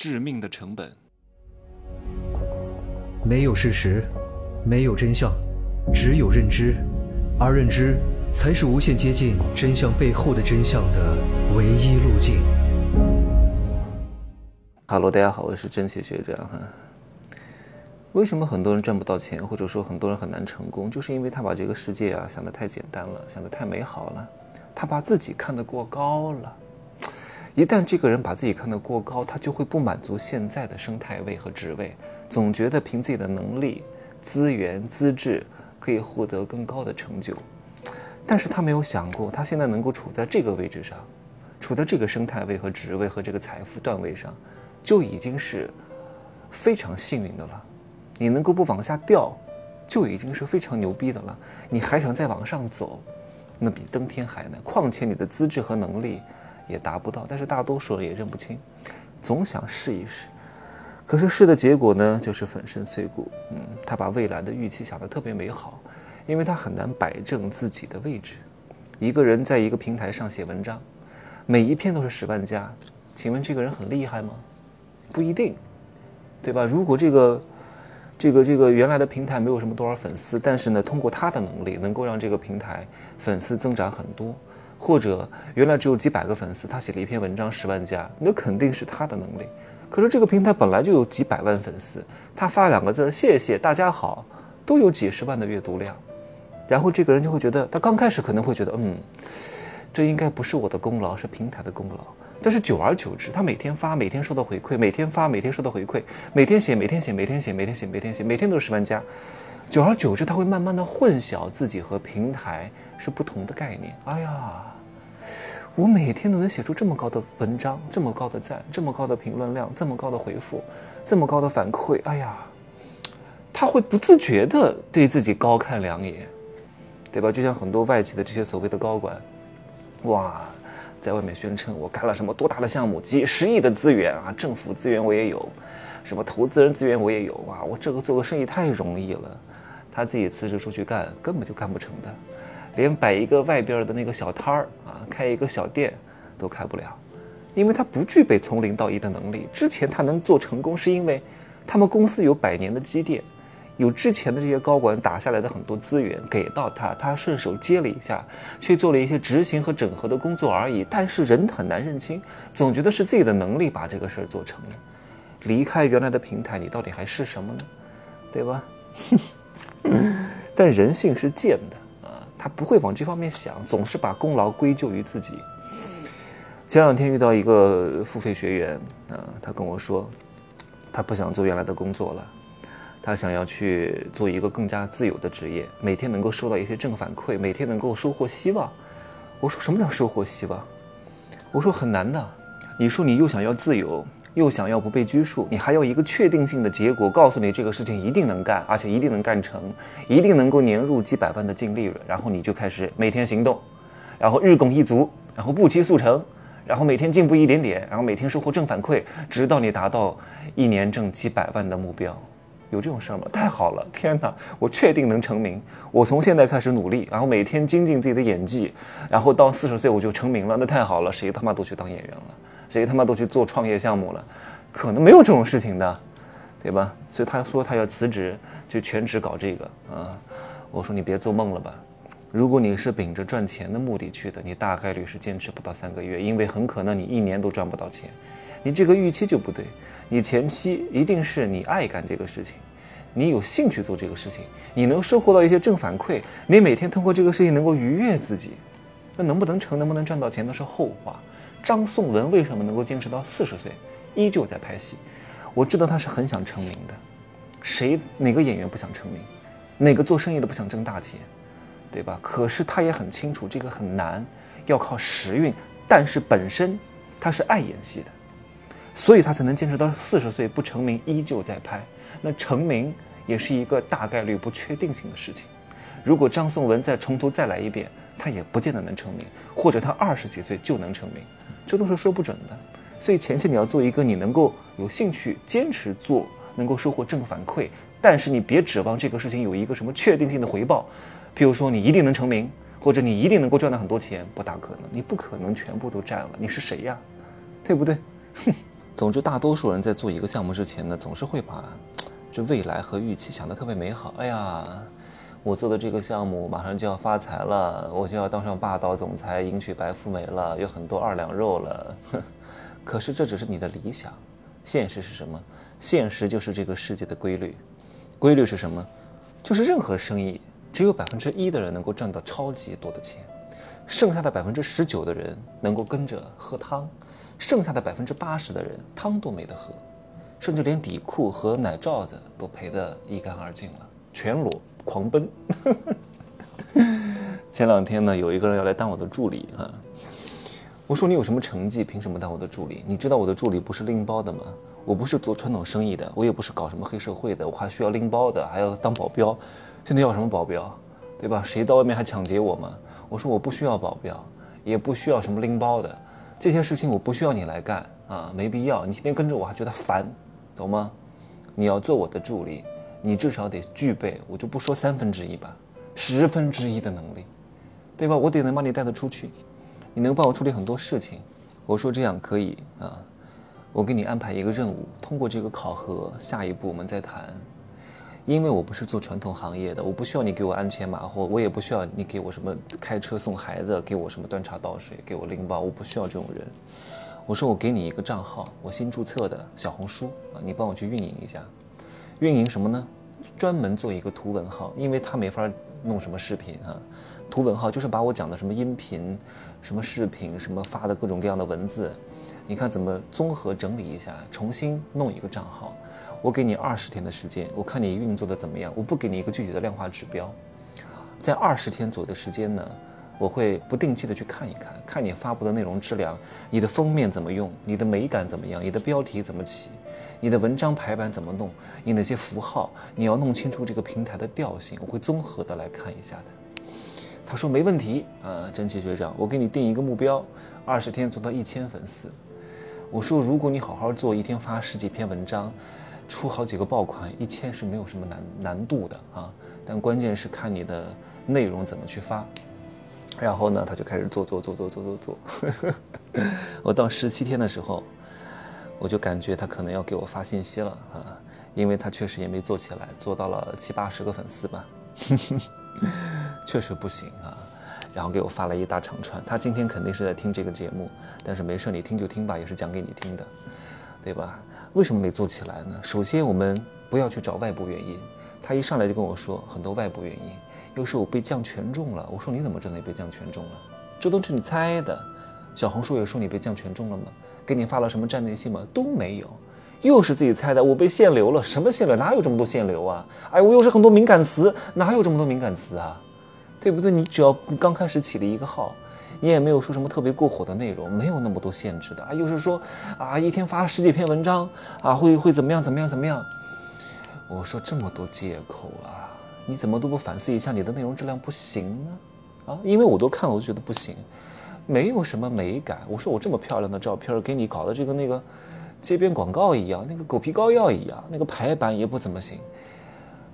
致命的成本。没有事实，没有真相，只有认知，而认知才是无限接近真相背后的真相的唯一路径。哈喽，大家好，我是真奇学长哈。为什么很多人赚不到钱，或者说很多人很难成功，就是因为他把这个世界啊想得太简单了，想得太美好了，他把自己看得过高了。一旦这个人把自己看得过高，他就会不满足现在的生态位和职位，总觉得凭自己的能力、资源、资质可以获得更高的成就。但是他没有想过，他现在能够处在这个位置上，处在这个生态位和职位和这个财富段位上，就已经是非常幸运的了。你能够不往下掉，就已经是非常牛逼的了。你还想再往上走，那比登天还难。况且你的资质和能力。也达不到，但是大多数人也认不清，总想试一试，可是试的结果呢，就是粉身碎骨。嗯，他把未来的预期想得特别美好，因为他很难摆正自己的位置。一个人在一个平台上写文章，每一篇都是十万加，请问这个人很厉害吗？不一定，对吧？如果这个这个这个原来的平台没有什么多少粉丝，但是呢，通过他的能力，能够让这个平台粉丝增长很多。或者原来只有几百个粉丝，他写了一篇文章十万加，那肯定是他的能力。可是这个平台本来就有几百万粉丝，他发两个字“谢谢大家好”，都有几十万的阅读量。然后这个人就会觉得，他刚开始可能会觉得，嗯，这应该不是我的功劳，是平台的功劳。但是久而久之，他每天发，每天收到回馈，每天发，每天收到回馈，每天写，每天写，每天写，每天写，每天写，每天都是十万加。久而久之，他会慢慢的混淆自己和平台是不同的概念。哎呀，我每天都能写出这么高的文章，这么高的赞，这么高的评论量，这么高的回复，这么高的反馈。哎呀，他会不自觉的对自己高看两眼，对吧？就像很多外企的这些所谓的高管，哇，在外面宣称我干了什么多大的项目，几十亿的资源啊，政府资源我也有，什么投资人资源我也有啊，我这个做个生意太容易了。他自己辞职出去干，根本就干不成的，连摆一个外边的那个小摊儿啊，开一个小店都开不了，因为他不具备从零到一的能力。之前他能做成功，是因为他们公司有百年的积淀，有之前的这些高管打下来的很多资源给到他，他顺手接了一下，去做了一些执行和整合的工作而已。但是人很难认清，总觉得是自己的能力把这个事儿做成了。离开原来的平台，你到底还是什么呢？对吧？但人性是贱的，他不会往这方面想，总是把功劳归咎于自己。前两天遇到一个付费学员啊，他跟我说，他不想做原来的工作了，他想要去做一个更加自由的职业，每天能够收到一些正反馈，每天能够收获希望。我说什么叫收获希望？我说很难的。你说你又想要自由。又想要不被拘束，你还要一个确定性的结果，告诉你这个事情一定能干，而且一定能干成，一定能够年入几百万的净利润，然后你就开始每天行动，然后日拱一卒，然后不期速成，然后每天进步一点点，然后每天收获正反馈，直到你达到一年挣几百万的目标，有这种事儿吗？太好了，天哪，我确定能成名，我从现在开始努力，然后每天精进自己的演技，然后到四十岁我就成名了，那太好了，谁他妈都去当演员了。谁他妈都去做创业项目了，可能没有这种事情的，对吧？所以他说他要辞职，就全职搞这个啊。我说你别做梦了吧，如果你是秉着赚钱的目的去的，你大概率是坚持不到三个月，因为很可能你一年都赚不到钱。你这个预期就不对，你前期一定是你爱干这个事情，你有兴趣做这个事情，你能收获到一些正反馈，你每天通过这个事情能够愉悦自己，那能不能成，能不能赚到钱那是后话。张颂文为什么能够坚持到四十岁，依旧在拍戏？我知道他是很想成名的。谁哪个演员不想成名？哪个做生意的不想挣大钱？对吧？可是他也很清楚这个很难，要靠时运。但是本身他是爱演戏的，所以他才能坚持到四十岁不成名，依旧在拍。那成名也是一个大概率不确定性的事情。如果张颂文再从头再来一遍，他也不见得能成名，或者他二十几岁就能成名。这都是说不准的，所以前期你要做一个你能够有兴趣坚持做，能够收获正反馈，但是你别指望这个事情有一个什么确定性的回报，譬如说你一定能成名，或者你一定能够赚到很多钱，不大可能，你不可能全部都占了，你是谁呀？对不对？哼，总之，大多数人在做一个项目之前呢，总是会把这未来和预期想得特别美好。哎呀，我做的这个项目马上就要发财了，我就要当上霸道总裁，迎娶白富美了，有很多二两肉了。可是这只是你的理想，现实是什么？现实就是这个世界的规律。规律是什么？就是任何生意只有百分之一的人能够赚到超级多的钱，剩下的百分之十九的人能够跟着喝汤。剩下的百分之八十的人汤都没得喝，甚至连底裤和奶罩子都赔得一干二净了，全裸狂奔。前两天呢，有一个人要来当我的助理啊，我说你有什么成绩，凭什么当我的助理？你知道我的助理不是拎包的吗？我不是做传统生意的，我也不是搞什么黑社会的，我还需要拎包的，还要当保镖。现在要什么保镖，对吧？谁到外面还抢劫我吗？我说我不需要保镖，也不需要什么拎包的。这些事情我不需要你来干啊，没必要。你天天跟着我还觉得烦，懂吗？你要做我的助理，你至少得具备，我就不说三分之一吧，十分之一的能力，对吧？我得能把你带得出去，你能帮我处理很多事情。我说这样可以啊，我给你安排一个任务，通过这个考核，下一步我们再谈。因为我不是做传统行业的，我不需要你给我鞍前马后，我也不需要你给我什么开车送孩子，给我什么端茶倒水，给我拎包，我不需要这种人。我说我给你一个账号，我新注册的小红书啊，你帮我去运营一下。运营什么呢？专门做一个图文号，因为他没法弄什么视频啊。图文号就是把我讲的什么音频、什么视频、什么发的各种各样的文字，你看怎么综合整理一下，重新弄一个账号。我给你二十天的时间，我看你运作的怎么样。我不给你一个具体的量化指标，在二十天左右的时间呢，我会不定期的去看一看，看你发布的内容质量，你的封面怎么用，你的美感怎么样，你的标题怎么起，你的文章排版怎么弄，你哪些符号，你要弄清楚这个平台的调性，我会综合的来看一下的。他说没问题啊，真奇学长，我给你定一个目标，二十天做到一千粉丝。我说如果你好好做，一天发十几篇文章。出好几个爆款，一千是没有什么难难度的啊，但关键是看你的内容怎么去发。然后呢，他就开始做做做做做做做。我到十七天的时候，我就感觉他可能要给我发信息了啊，因为他确实也没做起来，做到了七八十个粉丝吧，确实不行啊。然后给我发了一大长串，他今天肯定是在听这个节目，但是没事，你听就听吧，也是讲给你听的，对吧？为什么没做起来呢？首先，我们不要去找外部原因。他一上来就跟我说很多外部原因，又是我被降权重了。我说你怎么知道你被降权重了？这都是你猜的。小红书也说你被降权重了吗？给你发了什么站内信吗？都没有，又是自己猜的。我被限流了，什么限流？哪有这么多限流啊？哎，我又是很多敏感词，哪有这么多敏感词啊？对不对？你只要刚开始起了一个号。你也没有说什么特别过火的内容，没有那么多限制的啊。又是说啊，一天发十几篇文章啊，会会怎么样怎么样怎么样？我说这么多借口啊，你怎么都不反思一下你的内容质量不行呢？啊，因为我都看了，我就觉得不行，没有什么美感。我说我这么漂亮的照片给你搞的这个那个街边广告一样，那个狗皮膏药一样，那个排版也不怎么行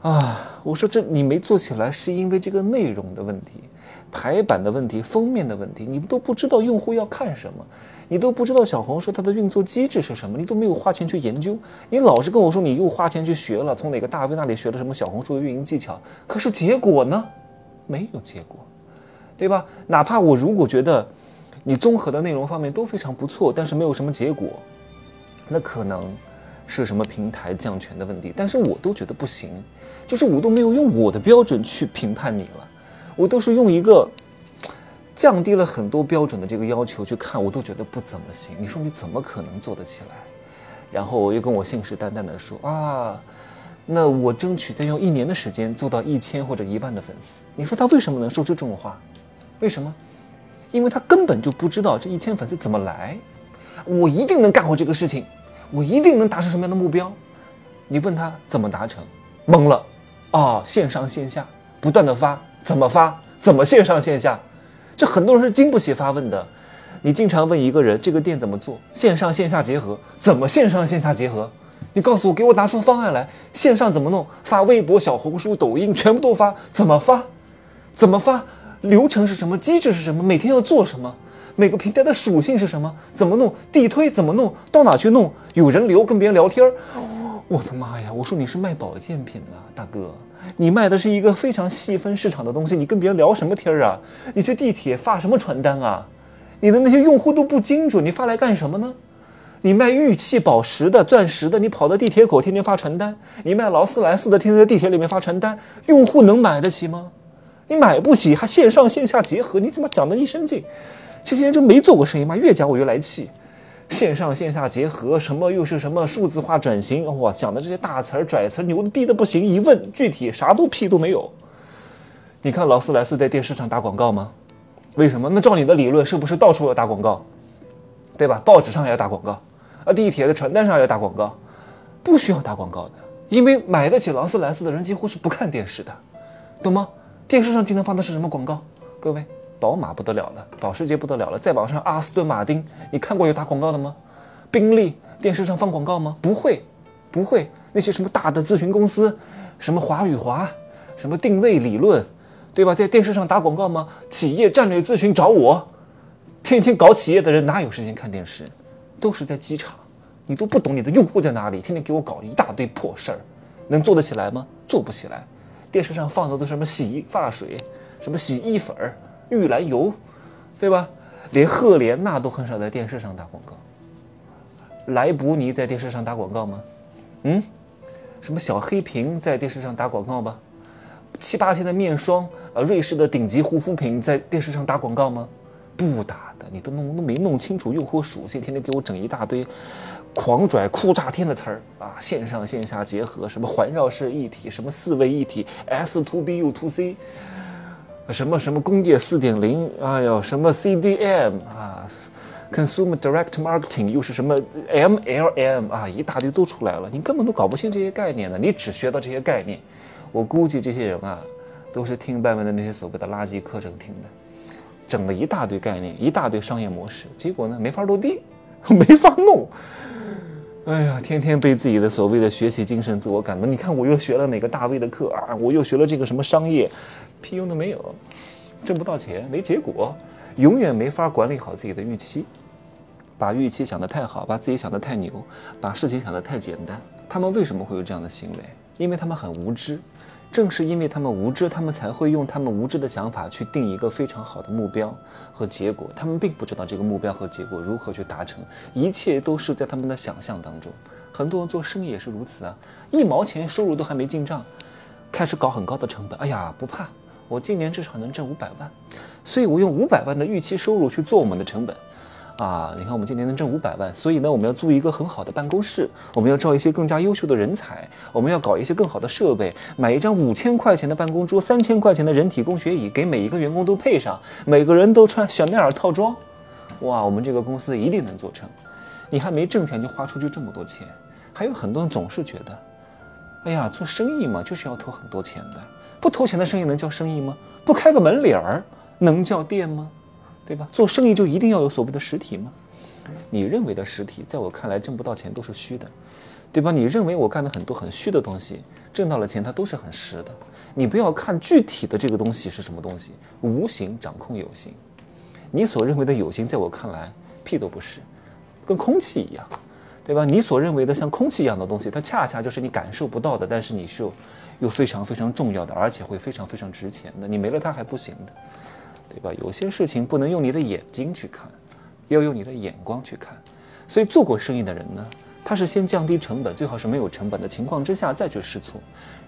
啊。我说这你没做起来是因为这个内容的问题。排版的问题，封面的问题，你们都不知道用户要看什么，你都不知道小红书它的运作机制是什么，你都没有花钱去研究，你老是跟我说你又花钱去学了，从哪个大 V 那里学了什么小红书的运营技巧，可是结果呢？没有结果，对吧？哪怕我如果觉得你综合的内容方面都非常不错，但是没有什么结果，那可能是什么平台降权的问题，但是我都觉得不行，就是我都没有用我的标准去评判你了。我都是用一个降低了很多标准的这个要求去看，我都觉得不怎么行。你说你怎么可能做得起来？然后又跟我信誓旦旦地说啊，那我争取再用一年的时间做到一千或者一万的粉丝。你说他为什么能说出这种话？为什么？因为他根本就不知道这一千粉丝怎么来。我一定能干好这个事情，我一定能达成什么样的目标？你问他怎么达成，懵了。啊，线上线下不断的发。怎么发？怎么线上线下？这很多人是经不起发问的。你经常问一个人，这个店怎么做？线上线下结合？怎么线上线下结合？你告诉我，给我拿出方案来。线上怎么弄？发微博、小红书、抖音，全部都发。怎么发？怎么发？流程是什么？机制是什么？每天要做什么？每个平台的属性是什么？怎么弄？地推怎么弄？到哪去弄？有人流，跟别人聊天儿。我的妈呀！我说你是卖保健品的，大哥，你卖的是一个非常细分市场的东西，你跟别人聊什么天儿啊？你去地铁发什么传单啊？你的那些用户都不精准，你发来干什么呢？你卖玉器、宝石的、钻石的，你跑到地铁口天天发传单；你卖劳斯莱斯的，天天在地铁里面发传单，用户能买得起吗？你买不起，还线上线下结合，你怎么讲的一身劲？这些人就没做过生意吗？越讲我越来气。线上线下结合，什么又是什么数字化转型？哇，讲的这些大词儿、拽词儿，牛逼的不行。一问具体啥都屁都没有。你看劳斯莱斯在电视上打广告吗？为什么？那照你的理论，是不是到处要打广告？对吧？报纸上也要打广告，啊，地铁的传单上要打广告，不需要打广告的，因为买得起劳斯莱斯的人几乎是不看电视的，懂吗？电视上经常放的是什么广告？各位，宝马不得了了，保时捷不得了了，再往上阿斯顿马丁，你看过有打广告的吗？宾利电视上放广告吗？不会，不会。那些什么大的咨询公司，什么华宇华，什么定位理论，对吧？在电视上打广告吗？企业战略咨询找我，天天搞企业的人哪有时间看电视？都是在机场，你都不懂你的用户在哪里，天天给我搞一大堆破事儿，能做得起来吗？做不起来。电视上放的都什么洗发水，什么洗衣粉儿、玉兰油，对吧？连赫莲娜都很少在电视上打广告。莱博尼在电视上打广告吗？嗯，什么小黑瓶在电视上打广告吧？七八千的面霜，呃，瑞士的顶级护肤品在电视上打广告吗？不打你都弄都没弄清楚用户属性，天天给我整一大堆狂拽酷炸天的词儿啊！线上线下结合，什么环绕式一体，什么四位一体，S to B U to C，什么什么工业四点零，哎呦，什么 CDM 啊，Consumer Direct Marketing 又是什么 MLM 啊，一大堆都出来了，你根本都搞不清这些概念的，你只学到这些概念，我估计这些人啊，都是听外面的那些所谓的垃圾课程听的。整了一大堆概念，一大堆商业模式，结果呢没法落地，没法弄。哎呀，天天被自己的所谓的学习精神自我感动。你看我又学了哪个大 V 的课啊？我又学了这个什么商业，屁用都没有，挣不到钱，没结果，永远没法管理好自己的预期，把预期想得太好，把自己想得太牛，把事情想得太简单。他们为什么会有这样的行为？因为他们很无知。正是因为他们无知，他们才会用他们无知的想法去定一个非常好的目标和结果。他们并不知道这个目标和结果如何去达成，一切都是在他们的想象当中。很多人做生意也是如此啊，一毛钱收入都还没进账，开始搞很高的成本。哎呀，不怕，我今年至少能挣五百万，所以我用五百万的预期收入去做我们的成本。啊，你看我们今年能挣五百万，所以呢，我们要租一个很好的办公室，我们要招一些更加优秀的人才，我们要搞一些更好的设备，买一张五千块钱的办公桌，三千块钱的人体工学椅，给每一个员工都配上，每个人都穿香奈儿套装，哇，我们这个公司一定能做成。你还没挣钱就花出去这么多钱，还有很多人总是觉得，哎呀，做生意嘛就是要投很多钱的，不投钱的生意能叫生意吗？不开个门脸儿能叫店吗？对吧？做生意就一定要有所谓的实体吗？你认为的实体，在我看来挣不到钱都是虚的，对吧？你认为我干的很多很虚的东西，挣到了钱它都是很实的。你不要看具体的这个东西是什么东西，无形掌控有形。你所认为的有形，在我看来屁都不是，跟空气一样，对吧？你所认为的像空气一样的东西，它恰恰就是你感受不到的，但是你是又非常非常重要的，而且会非常非常值钱的。你没了它还不行的。对吧？有些事情不能用你的眼睛去看，要用你的眼光去看。所以做过生意的人呢，他是先降低成本，最好是没有成本的情况之下再去试错。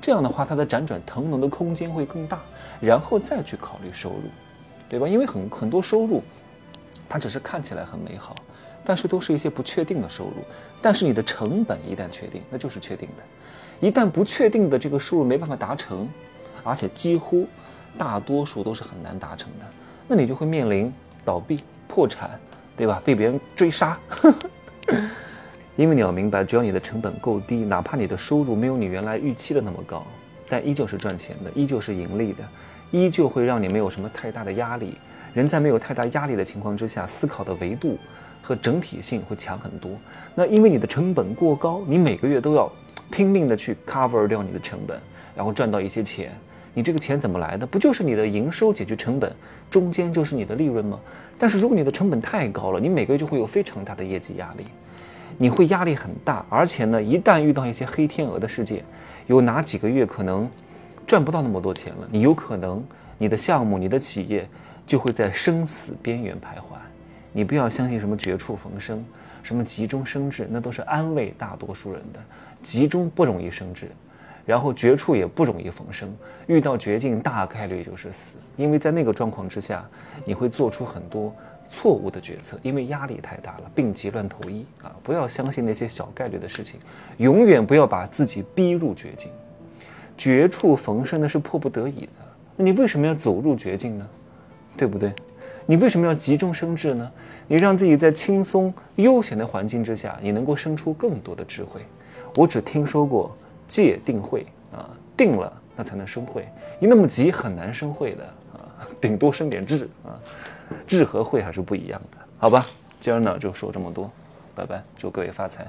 这样的话，他的辗转腾挪的空间会更大，然后再去考虑收入，对吧？因为很很多收入，它只是看起来很美好，但是都是一些不确定的收入。但是你的成本一旦确定，那就是确定的。一旦不确定的这个收入没办法达成，而且几乎。大多数都是很难达成的，那你就会面临倒闭、破产，对吧？被别人追杀。因为你要明白，只要你的成本够低，哪怕你的收入没有你原来预期的那么高，但依旧是赚钱的，依旧是盈利的，依旧会让你没有什么太大的压力。人在没有太大压力的情况之下，思考的维度和整体性会强很多。那因为你的成本过高，你每个月都要拼命的去 cover 掉你的成本，然后赚到一些钱。你这个钱怎么来的？不就是你的营收解决成本，中间就是你的利润吗？但是如果你的成本太高了，你每个月就会有非常大的业绩压力，你会压力很大。而且呢，一旦遇到一些黑天鹅的事件，有哪几个月可能赚不到那么多钱了？你有可能你的项目、你的企业就会在生死边缘徘徊。你不要相信什么绝处逢生，什么急中生智，那都是安慰大多数人的。急中不容易生智。然后绝处也不容易逢生，遇到绝境大概率就是死，因为在那个状况之下，你会做出很多错误的决策，因为压力太大了，病急乱投医啊！不要相信那些小概率的事情，永远不要把自己逼入绝境。绝处逢生那是迫不得已的，那你为什么要走入绝境呢？对不对？你为什么要急中生智呢？你让自己在轻松悠闲的环境之下，你能够生出更多的智慧。我只听说过。戒定慧啊，定了那才能生慧。你那么急很难生慧的啊，顶多生点智啊，智和慧还是不一样的，好吧？今儿呢就说这么多，拜拜，祝各位发财。